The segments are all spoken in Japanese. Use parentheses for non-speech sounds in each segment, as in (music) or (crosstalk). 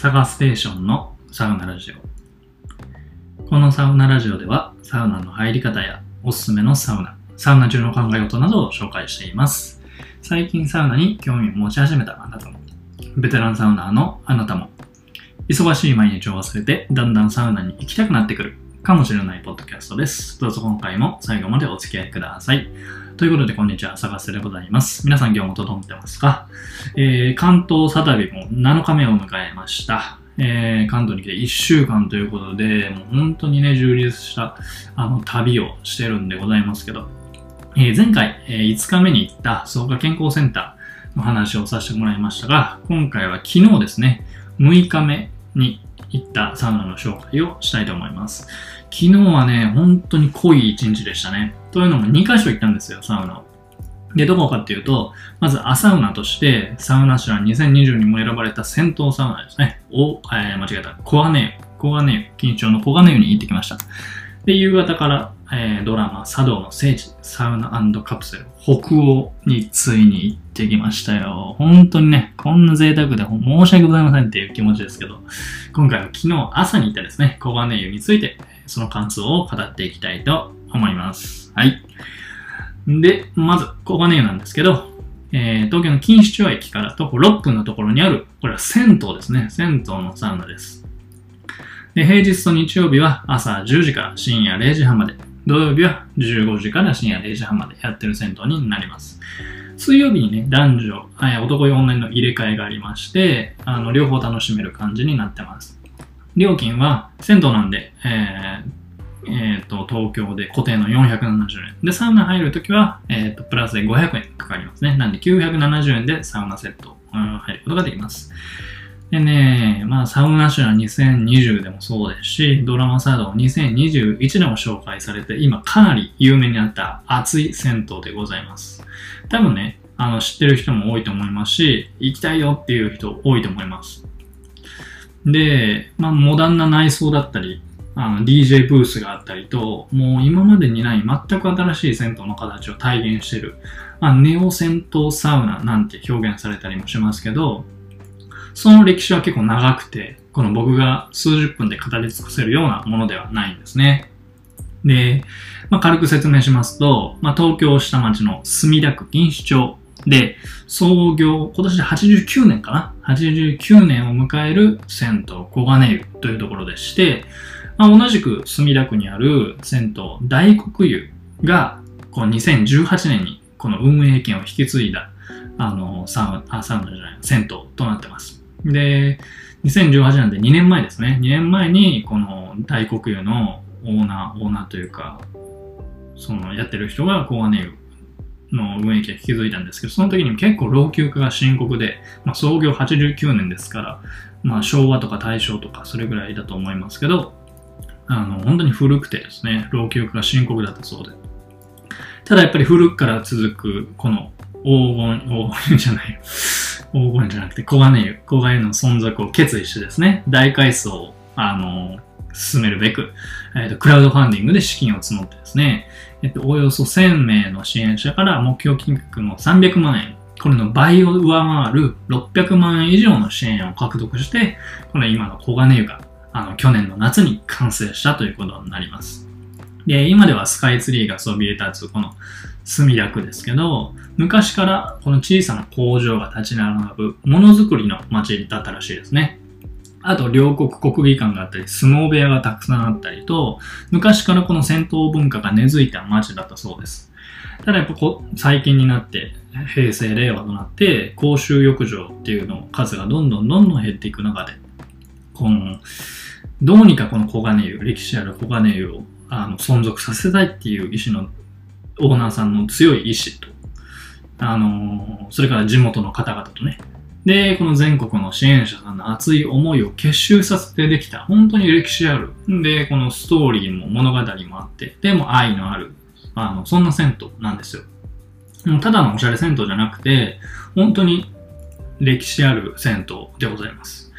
サガステーションのサウナラジオ。このサウナラジオでは、サウナの入り方やおすすめのサウナ、サウナ中の考え事などを紹介しています。最近サウナに興味を持ち始めたあなたも、ベテランサウナーのあなたも、忙しい毎日を忘れて、だんだんサウナに行きたくなってくるかもしれないポッドキャストです。どうぞ今回も最後までお付き合いください。ということで、こんにちは、探せでございます。皆さん今日も整ってますか？えー、関東サタビも7日目を迎えました。えー、関東に来て1週間ということで、もう本当にね、充実したあの旅をしてるんでございますけど、えー前回、えー5日目に行った草加健康センターの話をさせてもらいましたが、今回は昨日ですね、6日目に行ったサウナの紹介をしたいと思います。昨日はね、本当に濃い一日でしたね。というのも2カ所行ったんですよ、サウナを。で、どこかっていうと、まずアサウナとして、サウナシュラン2020にも選ばれた戦闘サウナですね。を、えー間違えた。小金湯。小金湯。緊張の小金湯に行ってきました。で、夕方から、えードラマ、茶道の聖地、サウナカプセル、北欧についに行ってきましたよ。本当にね、こんな贅沢で申し訳ございませんっていう気持ちですけど、今回は昨日朝に行ったですね、小金湯について、その感想を語っていきたいと思います。はい。で、まず、小金湯なんですけど、えー東京の錦糸町駅から徒歩6分のところにある、これは銭湯ですね。銭湯のサウナです。で、平日と日曜日は朝10時から深夜0時半まで、土曜日は15時から深夜0時半までやってる銭湯になります。水曜日にね、男女、えー男4年の入れ替えがありまして、あの、両方楽しめる感じになってます。料金は、銭湯なんで、えーえーと、東京で固定の470円。で、サウナ入るときは、えーと、プラスで500円かかりますね。なんで970円でサウナセット、うん入ることができます。でね、まあ、サウナシュラ2020でもそうですし、ドラマサード2021でも紹介されて、今かなり有名になった熱い銭湯でございます。多分ね、あの、知ってる人も多いと思いますし、行きたいよっていう人多いと思います。で、まあ、モダンな内装だったり、あの DJ ブースがあったりと、もう今までにない全く新しい銭湯の形を体現してる、まあ、ネオ銭湯サウナなんて表現されたりもしますけど、その歴史は結構長くて、この僕が数十分で語り尽くせるようなものではないんですね。で、まあ、軽く説明しますと、まあ、東京下町の墨田区錦糸町で、創業、今年で89年かな ?89 年を迎える銭湯小金湯というところでして、まあ、同じく墨田区にある銭湯大黒湯が、この2018年にこの運営権を引き継いだ、あの、サウナ、あ、サウナじゃない、銭湯となってます。で、2018年で2年前ですね。2年前にこの大黒湯のオーナー、オーナーというか、そのやってる人が小金湯の運営権を引き継いだんですけど、その時に結構老朽化が深刻で、まあ、創業89年ですから、まあ、昭和とか大正とかそれぐらいだと思いますけど、あの、本当に古くてですね、老朽化が深刻だったそうで。ただやっぱり古くから続く、この黄金、黄金じゃない。黄金じゃなくて小金湯、小金湯の存続を決意してですね、大改装を、あの、進めるべく、えっ、と、クラウドファンディングで資金を募ってですね、えっと、およそ1000名の支援者から目標金額の300万円、これの倍を上回る600万円以上の支援を獲得して、この今の小金湯が、あの、去年の夏に完成したということになります。で、今ではスカイツリーがそびえ立つこの墨田区ですけど、昔からこの小さな工場が立ち並ぶものづくりの街だったらしいですね。あと、両国国技館があったり、相撲部屋がたくさんあったりと、昔からこの戦闘文化が根付いた街だったそうです。ただやっぱこ最近になって、平成、令和となって、公衆浴場っていうの数がどんどんどんどん減っていく中で、この、どうにかこの小金湯、歴史ある小金湯をあの存続させたいっていう意思の、オーナーさんの強い意志と、あのそれから地元の方々とね、で、この全国の支援者さんの熱い思いを結集させてできた、本当に歴史ある。で、このストーリーも物語もあって、でも愛のある、あの、そんな銭湯なんですよ。もうただのおしゃれ銭湯じゃなくて、本当に歴史ある銭湯でございます。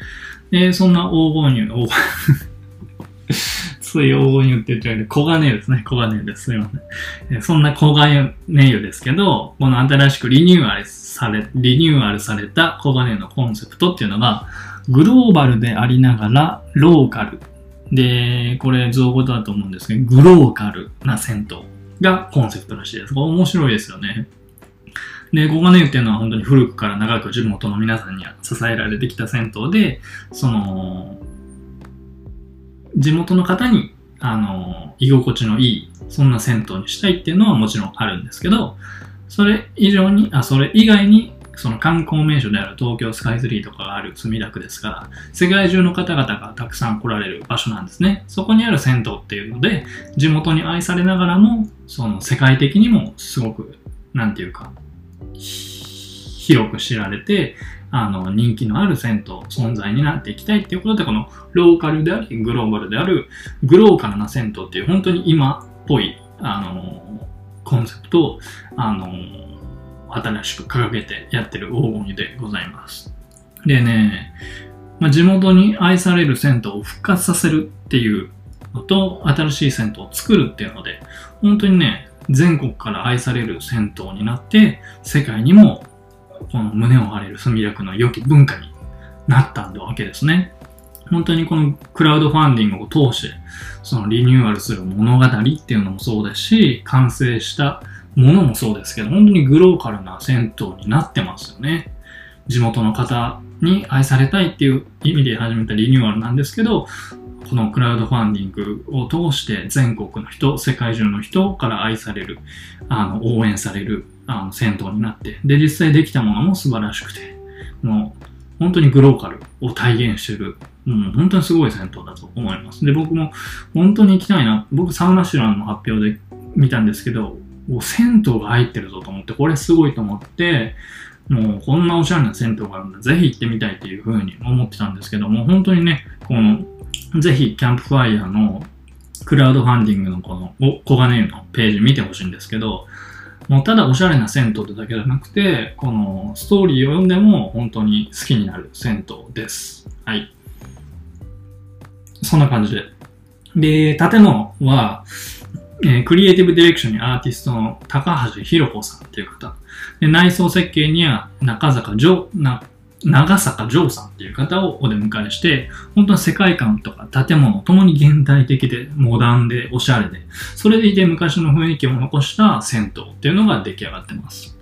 で、そんな黄金湯、黄 (laughs) つい黄金湯って言っちゃうけど、小金湯ですね。小金湯です。すいません。えそんな小金湯ですけど、この新しくリニューアルされ、リニューアルされたコガネのコンセプトっていうのが、グローバルでありながらローカル。で、これ造語だと思うんですけど、グローカルな銭湯がコンセプトらしいです。これ面白いですよね。で、コガネ湯っていうのは本当に古くから長く地元の皆さんには支えられてきた銭湯で、その、地元の方に、あの、居心地のいい、そんな銭湯にしたいっていうのはもちろんあるんですけど、それ以上に、あ、それ以外に、その観光名所である東京スカイツリーとかがある墨田区ですから、世界中の方々がたくさん来られる場所なんですね。そこにある銭湯っていうので、地元に愛されながらも、その世界的にもすごく、なんていうか、広く知られて、あの、人気のある銭湯、存在になっていきたいっていうことで、このローカルであり、グローバルである、グローカルな銭湯っていう、本当に今っぽい、あの、コンセプトを、あの、新しく掲げてやってる黄金湯でございます。でね、まあ、地元に愛される銭湯を復活させるっていうのと、新しい銭湯を作るっていうので、本当にね、全国から愛される銭湯になって、世界にもこの胸を張れる墨田区の良き文化になったわけですね。本当にこのクラウドファンディングを通して、そのリニューアルする物語っていうのもそうですし、完成したものもそうですけど、本当にグローカルな銭湯になってますよね。地元の方に愛されたいっていう意味で始めたリニューアルなんですけど、このクラウドファンディングを通して全国の人、世界中の人から愛される、あの、応援される、あの、銭湯になって、で、実際できたものも素晴らしくて、もう、本当にグローカルを体現してる、うん、本当にすごい銭湯だと思います。で、僕も本当に行きたいな、僕サウナシュランの発表で見たんですけど、銭湯が入ってるぞと思って、これすごいと思って、もうこんなおしゃれな銭湯があるんだ、ぜひ行ってみたいっていうふうに思ってたんですけども、本当にね、このぜひ、キャンプファイヤーのクラウドファンディングのこの小金湯のページ見てほしいんですけど、もうただおしゃれな銭湯ってだけじゃなくて、このストーリーを読んでも本当に好きになる銭湯です。はい。そんな感じで。で、建物は、えー、クリエイティブディレクションにアーティストの高橋弘子さんっていう方。で内装設計には中坂城、な長坂城さんっていう方をお出迎えして、本当に世界観とか建物ともに現代的でモダンでおしゃれで、それでいて昔の雰囲気を残した銭湯っていうのが出来上がってます。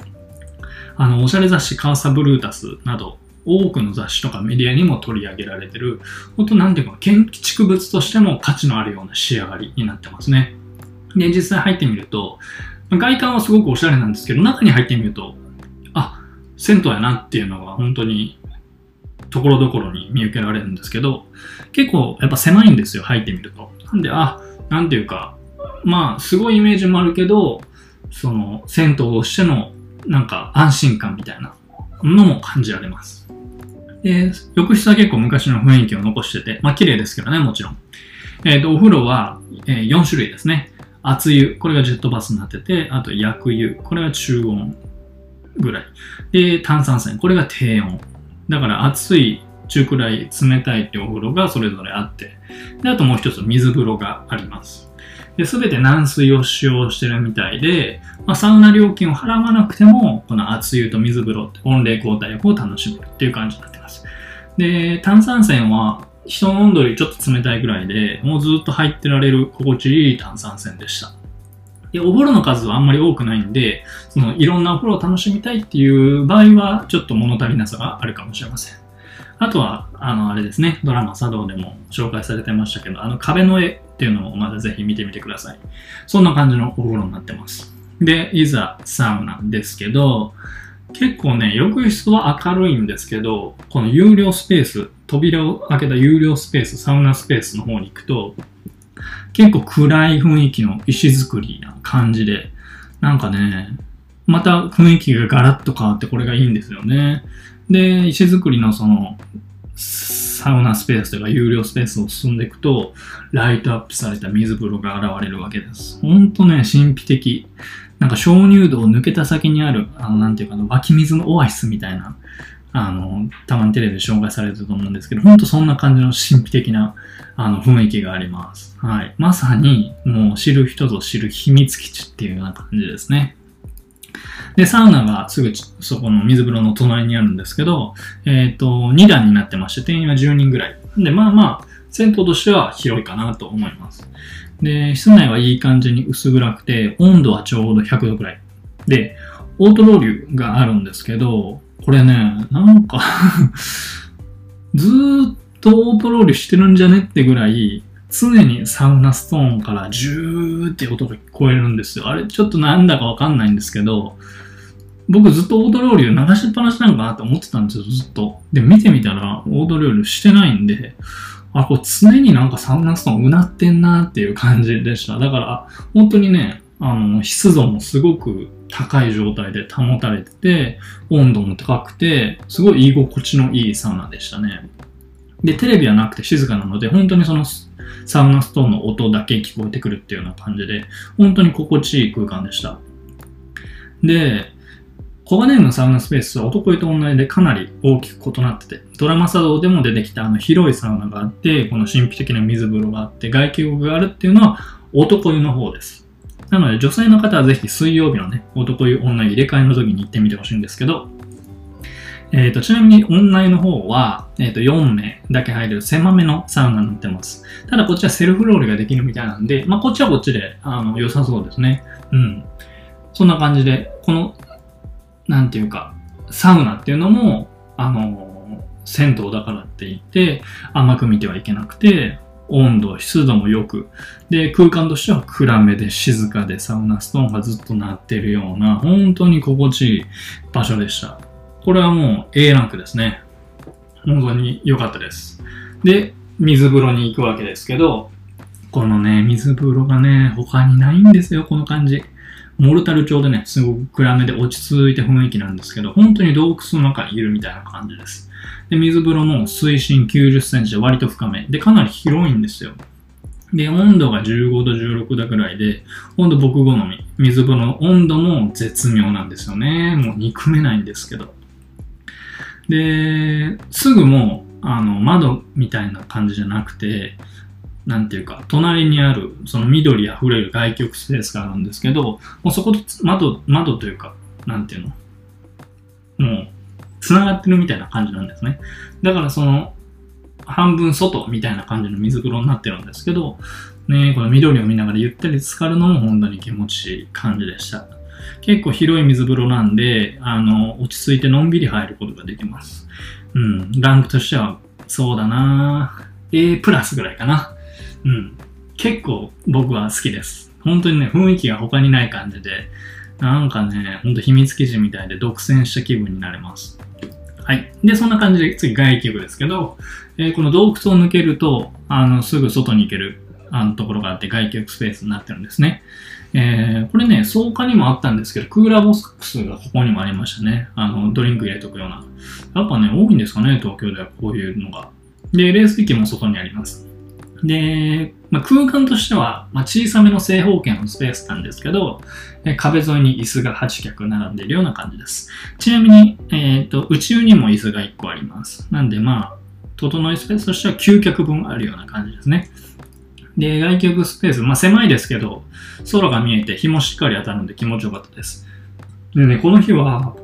あの、おしゃれ雑誌カーサブルータスなど、多くの雑誌とかメディアにも取り上げられてる、本当なんていうか、建築物としても価値のあるような仕上がりになってますね。で、実際入ってみると、外観はすごくおしゃれなんですけど、中に入ってみると、銭湯やなっていうのが本当にところどころに見受けられるんですけど、結構やっぱ狭いんですよ、入ってみると。なんで、あ、なんていうか、まあ、すごいイメージもあるけど、その、銭湯としての、なんか安心感みたいなのも感じられます。で、浴室は結構昔の雰囲気を残してて、まあ綺麗ですけどね、もちろん。えっ、ー、と、お風呂は、えー、4種類ですね。熱湯、これがジェットバスになってて、あと薬湯、これは中温。ぐらい。で、炭酸泉、これが低温。だから熱い、中くらい、冷たいってお風呂がそれぞれあって、で、あともう一つ水風呂があります。で、すべて軟水を使用してるみたいで、まあ、サウナ料金を払わなくても、この熱湯と水風呂って温冷交代を楽しめるっていう感じになってます。で、炭酸泉は人の温度よりちょっと冷たいぐらいで、もうずっと入ってられる心地いい炭酸泉でした。で、お風呂の数はあんまり多くないんで、そのいろんなお風呂を楽しみたいっていう場合は、ちょっと物足りなさがあるかもしれません。あとは、あの、あれですね、ドラマ茶道でも紹介されてましたけど、あの壁の絵っていうのをまだぜひ見てみてください。そんな感じのお風呂になってます。で、いざサウナですけど、結構ね、浴室は明るいんですけど、この有料スペース、扉を開けた有料スペース、サウナスペースの方に行くと、結構暗い雰囲気の石造りな感じで、なんかね、また雰囲気がガラッと変わってこれがいいんですよね。で、石造りのその、サウナスペースとか有料スペースを進んでいくと、ライトアップされた水風呂が現れるわけです。ほんとね、神秘的。なんか鍾乳洞を抜けた先にある、あの、なんていうかな、湧き水のオアシスみたいな、あの、たまにテレビで紹介されてると思うんですけど、ほんとそんな感じの神秘的な、あの、雰囲気があります。はい。まさに、もう知る人ぞ知る秘密基地っていうような感じですね。で、サウナがすぐそこの水風呂の隣にあるんですけど、えっ、ー、と、2段になってまして、定員は10人ぐらい。で、まあまあ、銭湯としては広いかなと思います。で、室内はいい感じに薄暗くて、温度はちょうど100度くらい。で、オートロウリュがあるんですけど、これね、なんか (laughs) ずーっとオートロウリュしてるんじゃねってぐらい、常にサウナストーンからジューって音が聞こえるんですよ。あれちょっとなんだかわかんないんですけど、僕ずっとオートロウリュ流しっぱなしなのかなって思ってたんですよ、ずっと。で、見てみたらオートロウリュしてないんで、あ、これ常になんかサウナストーンうなってんなっていう感じでした。だから、本当にね、あの、湿度もすごく高い状態で保たれてて、温度も高くて、すごい居心地のいいサウナでしたね。で、テレビはなくて静かなので、本当にそのサウナストーンの音だけ聞こえてくるっていうような感じで、本当に心地いい空間でした。で、コガネームのサウナスペースは男湯と女湯でかなり大きく異なってて、ドラマ作動でも出てきたあの広いサウナがあって、この神秘的な水風呂があって、外気浴があるっていうのは男湯の方です。なので女性の方はぜひ水曜日のね、男湯女湯入れ替えの時に行ってみてほしいんですけど、えっ、ー、と、ちなみに女湯の方は、えっ、ー、と、4名だけ入れる狭めのサウナになってます。ただこっちはセルフロールができるみたいなんで、まあこっちはこっちで、あの、良さそうですね。うん。そんな感じで、この、なんていうか、サウナっていうのも、あの、銭湯だからって言って、甘く見てはいけなくて、温度、湿度も良く、で、空間としては暗めで静かでサウナストーンがずっと鳴ってるような、本当に心地いい場所でした。これはもう A ランクですね。本当に良かったです。で、水風呂に行くわけですけど、このね、水風呂がね、他にないんですよ、この感じ。モルタル調でね、すごく暗めで落ち着いて雰囲気なんですけど、本当に洞窟の中にいるみたいな感じです。で、水風呂も水深90センチで割と深め。で、かなり広いんですよ。で、温度が15度、16度くらいで、温度僕好み。水風呂の温度も絶妙なんですよね。もう憎めないんですけど。で、すぐもう、あの、窓みたいな感じじゃなくて、なんていうか、隣にある、その緑溢れる外局スペースがあるんですけど、もうそこと窓、窓というか、なんていうの？もう、繋がってるみたいな感じなんですね。だからその、半分外みたいな感じの水風呂になってるんですけど、ね、この緑を見ながらゆったり浸かるのも本当に気持ちいい感じでした。結構広い水風呂なんで、あの、落ち着いてのんびり入ることができます。うん、ランクとしては、そうだな A プラスぐらいかな。うん。結構僕は好きです。本当にね、雰囲気が他にない感じで、なんかね、ほんと秘密基地みたいで独占した気分になれます。はい。で、そんな感じで次外気部ですけど、えー、この洞窟を抜けると、あの、すぐ外に行けるあのところがあって外気浴スペースになってるんですね。えー、これね、草加にもあったんですけど、クーラーボックスがここにもありましたね。あの、ドリンク入れとくような。やっぱね、多いんですかね、東京ではこういうのが。で、冷水器も外にあります。で、まあ、空間としては、ま、小さめの正方形のスペースなんですけど、え壁沿いに椅子が8脚並んでいるような感じです。ちなみに、えっ、ー、と、宇宙にも椅子が1個あります。なんで、まあ、整いスペースとしては9脚分あるような感じですね。で、外局スペース、まあ狭いですけど、空が見えて日もしっかり当たるんで気持ちよかったです。でね、この日は、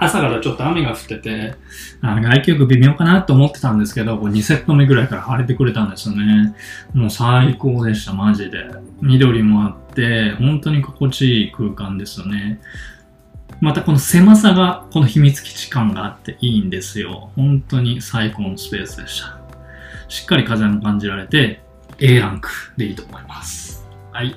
朝からちょっと雨が降ってて、あ外気浴微妙かなと思ってたんですけど、こう2セット目ぐらいから晴れてくれたんですよね。もう最高でした、マジで。緑もあって、本当に心地いい空間ですよね。またこの狭さが、この秘密基地感があっていいんですよ。本当に最高のスペースでした。しっかり風も感じられて、A ランクでいいと思います。はい。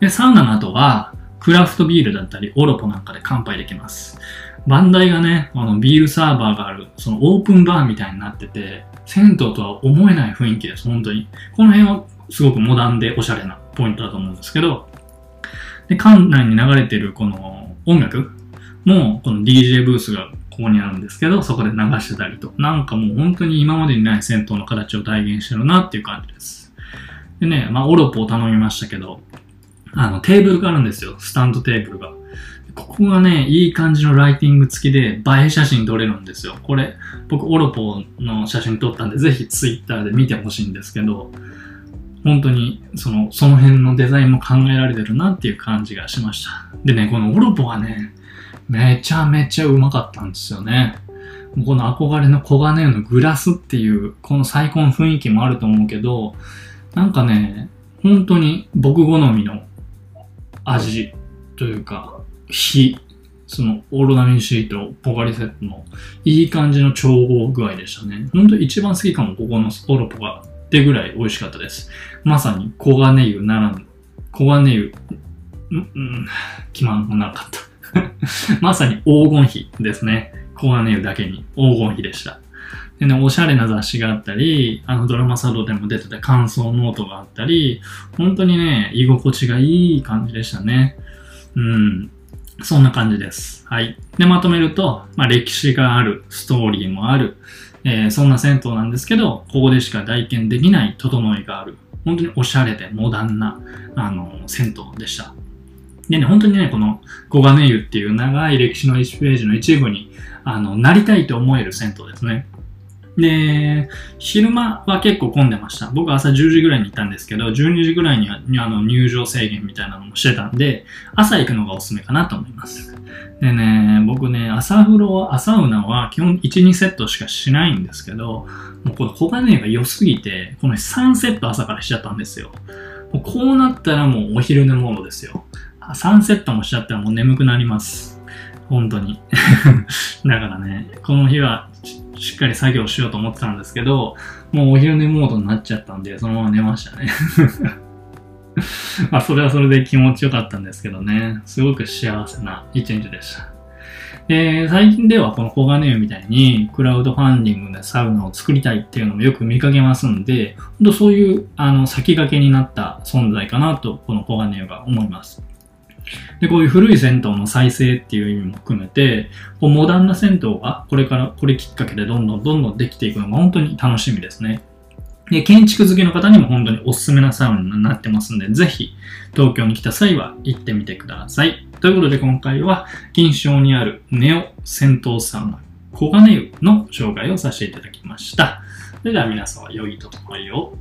で、サウナの後は、クラフトビールだったり、オロポなんかで乾杯できます。バンダイがね、あのビールサーバーがある、そのオープンバーみたいになってて、銭湯とは思えない雰囲気です、本当に。この辺はすごくモダンでおしゃれなポイントだと思うんですけど、で、館内に流れてるこの音楽も、この DJ ブースがここにあるんですけど、そこで流してたりと、なんかもう本当に今までにない銭湯の形を体現してるなっていう感じです。でね、まあ、オロポを頼みましたけど、あの、テーブルがあるんですよ。スタンドテーブルが。ここがね、いい感じのライティング付きで映え写真撮れるんですよ。これ、僕、オロポの写真撮ったんで、ぜひツイッターで見てほしいんですけど、本当に、その、その辺のデザインも考えられてるなっていう感じがしました。でね、このオロポがね、めちゃめちゃうまかったんですよね。この憧れの黄金のグラスっていう、この最高の雰囲気もあると思うけど、なんかね、本当に僕好みの味というか、火、そのオロナミン Cと、ポカリスエットのいい感じの調合具合でしたね。本当一番好きかも、ここのオロポがってぐらい美味しかったです。まさに黄金湯ならぬ、黄金湯、うん、うん、決まんなかった。(laughs) まさに黄金比ですね。黄金湯だけに黄金比でした。でね、おしゃれな雑誌があったり、あのドラマサ道でも出てた感想ノートがあったり、本当にね、居心地がいい感じでしたね。うん。そんな感じです。はい。で、まとめると、まあ、歴史がある、ストーリーもある、えー、そんな銭湯なんですけど、ここでしか体験できない整いがある。本当におしゃれでモダンな、あの、銭湯でした。でね、本当にね、この小金湯っていう長い歴史の1ページの一部に、あの、なりたいと思える銭湯ですね。で、昼間は結構混んでました。僕朝10時ぐらいに行ったんですけど、12時ぐらいにはあの入場制限みたいなのもしてたんで、朝行くのがおすすめかなと思います。でね、僕ね、朝風呂、朝ウナは基本1、2セットしかしないんですけど、もうこの小金が良すぎて、この3セット朝からしちゃったんですよ。もうこうなったらもうお昼寝モードですよ。3セットもしちゃったらもう眠くなります。本当に。(laughs) だからね、この日はしっかり作業しようと思ってたんですけど、もうお昼寝モードになっちゃったんで、そのまま寝ましたね。(laughs) まあ、それはそれで気持ちよかったんですけどね、すごく幸せな一日でした。で、最近ではこの黄金湯みたいにクラウドファンディングでサウナを作りたいっていうのもよく見かけますんで、本当そういうあの先駆けになった存在かなと、この黄金湯が思います。で、こういう古い銭湯の再生っていう意味も含めて、こうモダンな銭湯がこれから、これきっかけでどんどんどんどんできていくのが本当に楽しみですね。で、建築好きの方にも本当におすすめなサウナになってますんで、ぜひ東京に来た際は行ってみてください。ということで今回は、金賞にあるネオ銭湯サウナ黄金湯の紹介をさせていただきました。それでは皆様良い整いを。